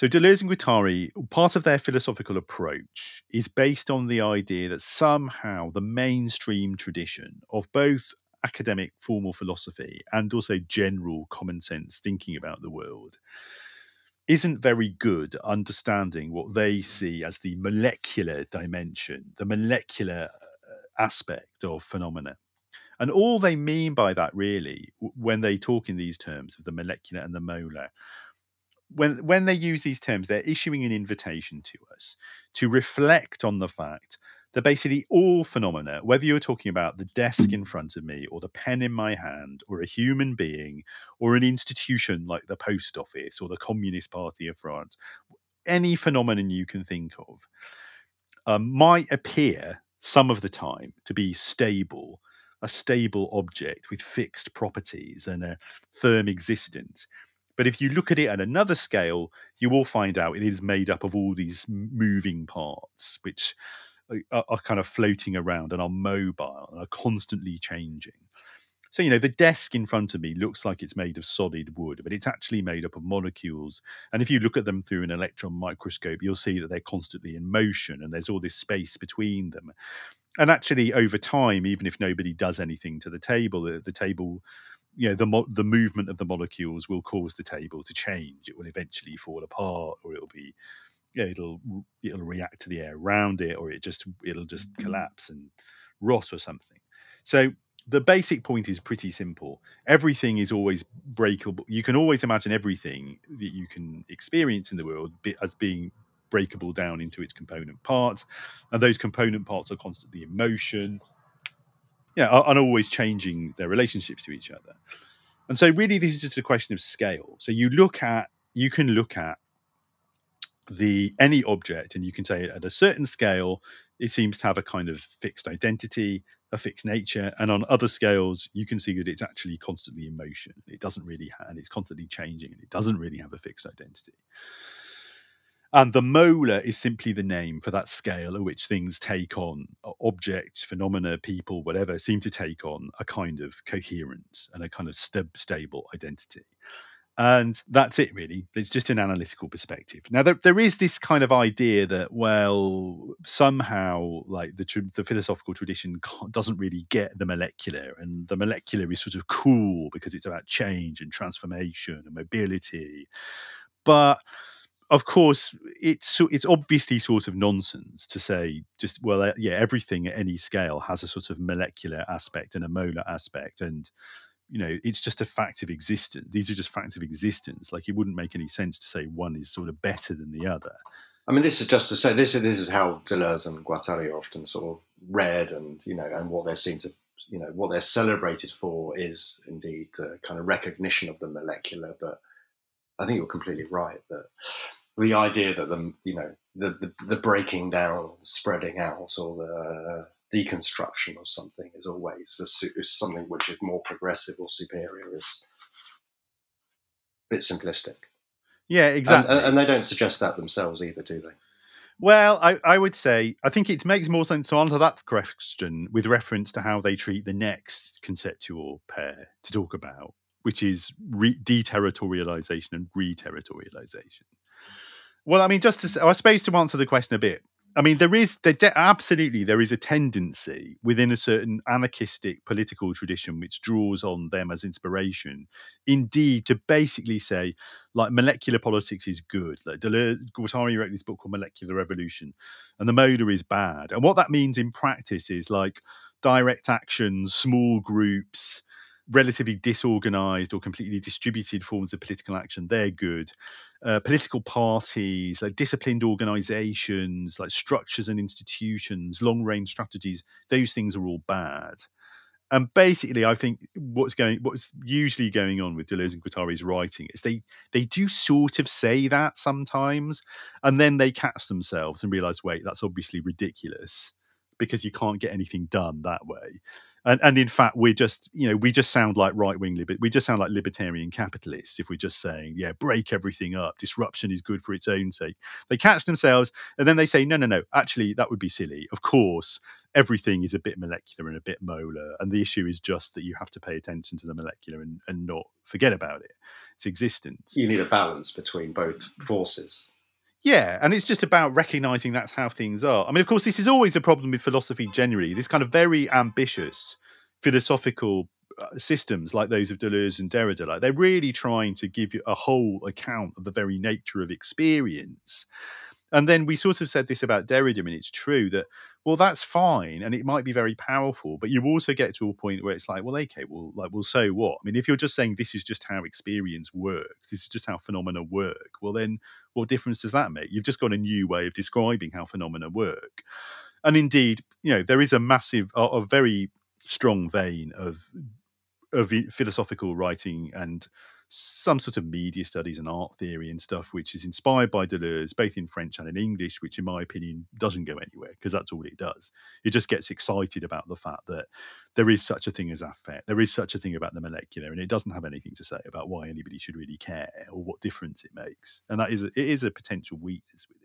So Deleuze and Guattari, part of their philosophical approach is based on the idea that somehow the mainstream tradition of both academic formal philosophy and also general common sense thinking about the world isn't very good at understanding what they see as the molecular dimension, the molecular uh, aspect of phenomena. And all they mean by that, really, when they talk in these terms of the molecular and the molar, when when they use these terms, they're issuing an invitation to us to reflect on the fact that basically all phenomena, whether you're talking about the desk in front of me or the pen in my hand or a human being or an institution like the post office or the Communist Party of France, any phenomenon you can think of um, might appear some of the time to be stable, a stable object with fixed properties and a firm existence. But if you look at it at another scale, you will find out it is made up of all these moving parts, which uh, are, are kind of floating around and are mobile and are constantly changing. So, you know, the desk in front of me looks like it's made of solid wood, but it's actually made up of molecules. And if you look at them through an electron microscope, you'll see that they're constantly in motion and there's all this space between them. And actually, over time, even if nobody does anything to the table, the, the table you know the mo- the movement of the molecules will cause the table to change. It will eventually fall apart, or it'll be you know, it'll it'll react to the air around it, or it just it'll just mm-hmm. collapse and rot or something. So the basic point is pretty simple. Everything is always breakable. You can always imagine everything that you can experience in the world as being breakable down into its component parts, and those component parts are constantly in motion yeah, and always changing their relationships to each other. And so, really, this is just a question of scale. So you look at, you can look at the any object, and you can say at a certain scale, it seems to have a kind of fixed identity, a fixed nature, and on other scales, you can see that it's actually constantly in motion. It doesn't really, and it's constantly changing, and it doesn't really have a fixed identity. And the molar is simply the name for that scale at which things take on objects, phenomena, people, whatever, seem to take on a kind of coherence and a kind of st- stable identity. And that's it, really. It's just an analytical perspective. Now, there, there is this kind of idea that, well, somehow, like the, the philosophical tradition doesn't really get the molecular, and the molecular is sort of cool because it's about change and transformation and mobility. But of course, it's it's obviously sort of nonsense to say just well, uh, yeah, everything at any scale has a sort of molecular aspect and a molar aspect, and you know, it's just a fact of existence. These are just facts of existence. Like it wouldn't make any sense to say one is sort of better than the other. I mean, this is just to say this is this is how Deleuze and Guattari are often sort of read, and you know, and what they're seen to you know what they're celebrated for is indeed the kind of recognition of the molecular, but I think you're completely right that the idea that the you know the, the, the breaking down, the spreading out, or the deconstruction of something is always a, is something which is more progressive or superior is a bit simplistic. Yeah, exactly. And, and, they don't suggest that themselves either, do they? Well, I, I would say I think it makes more sense to answer that question with reference to how they treat the next conceptual pair to talk about, which is re- deterritorialization and reterritorialization. Well, I mean, just to, I suppose to answer the question a bit, I mean, there is there de- absolutely there is a tendency within a certain anarchistic political tradition which draws on them as inspiration, indeed, to basically say like molecular politics is good. Like Deleuze, Guattari wrote this book called Molecular Revolution, and the molar is bad. And what that means in practice is like direct action, small groups, relatively disorganized or completely distributed forms of political action, they're good. Uh, political parties, like disciplined organizations, like structures and institutions, long range strategies, those things are all bad. And basically, I think what's going, what's usually going on with Deleuze and Guattari's writing is they they do sort of say that sometimes, and then they catch themselves and realize, wait, that's obviously ridiculous because you can't get anything done that way. And and in fact we're just you know we just sound like right wing liber- we just sound like libertarian capitalists if we're just saying yeah break everything up. Disruption is good for its own sake. They catch themselves and then they say no no no. Actually that would be silly. Of course everything is a bit molecular and a bit molar and the issue is just that you have to pay attention to the molecular and, and not forget about it. Its existence. You need a balance between both forces yeah, and it's just about recognizing that's how things are. I mean, of course, this is always a problem with philosophy generally. This kind of very ambitious philosophical uh, systems like those of Deleuze and Derrida, like they're really trying to give you a whole account of the very nature of experience. And then we sort of said this about Derrida, and it's true that, well, that's fine and it might be very powerful, but you also get to a point where it's like, well, okay, well, like, well, so what? I mean, if you're just saying this is just how experience works, this is just how phenomena work, well, then what difference does that make? You've just got a new way of describing how phenomena work. And indeed, you know, there is a massive, a, a very strong vein of of philosophical writing and some sort of media studies and art theory and stuff, which is inspired by Deleuze, both in French and in English, which, in my opinion, doesn't go anywhere because that's all it does. It just gets excited about the fact that there is such a thing as affect, there is such a thing about the molecular, and it doesn't have anything to say about why anybody should really care or what difference it makes. And that is a, it is a potential weakness with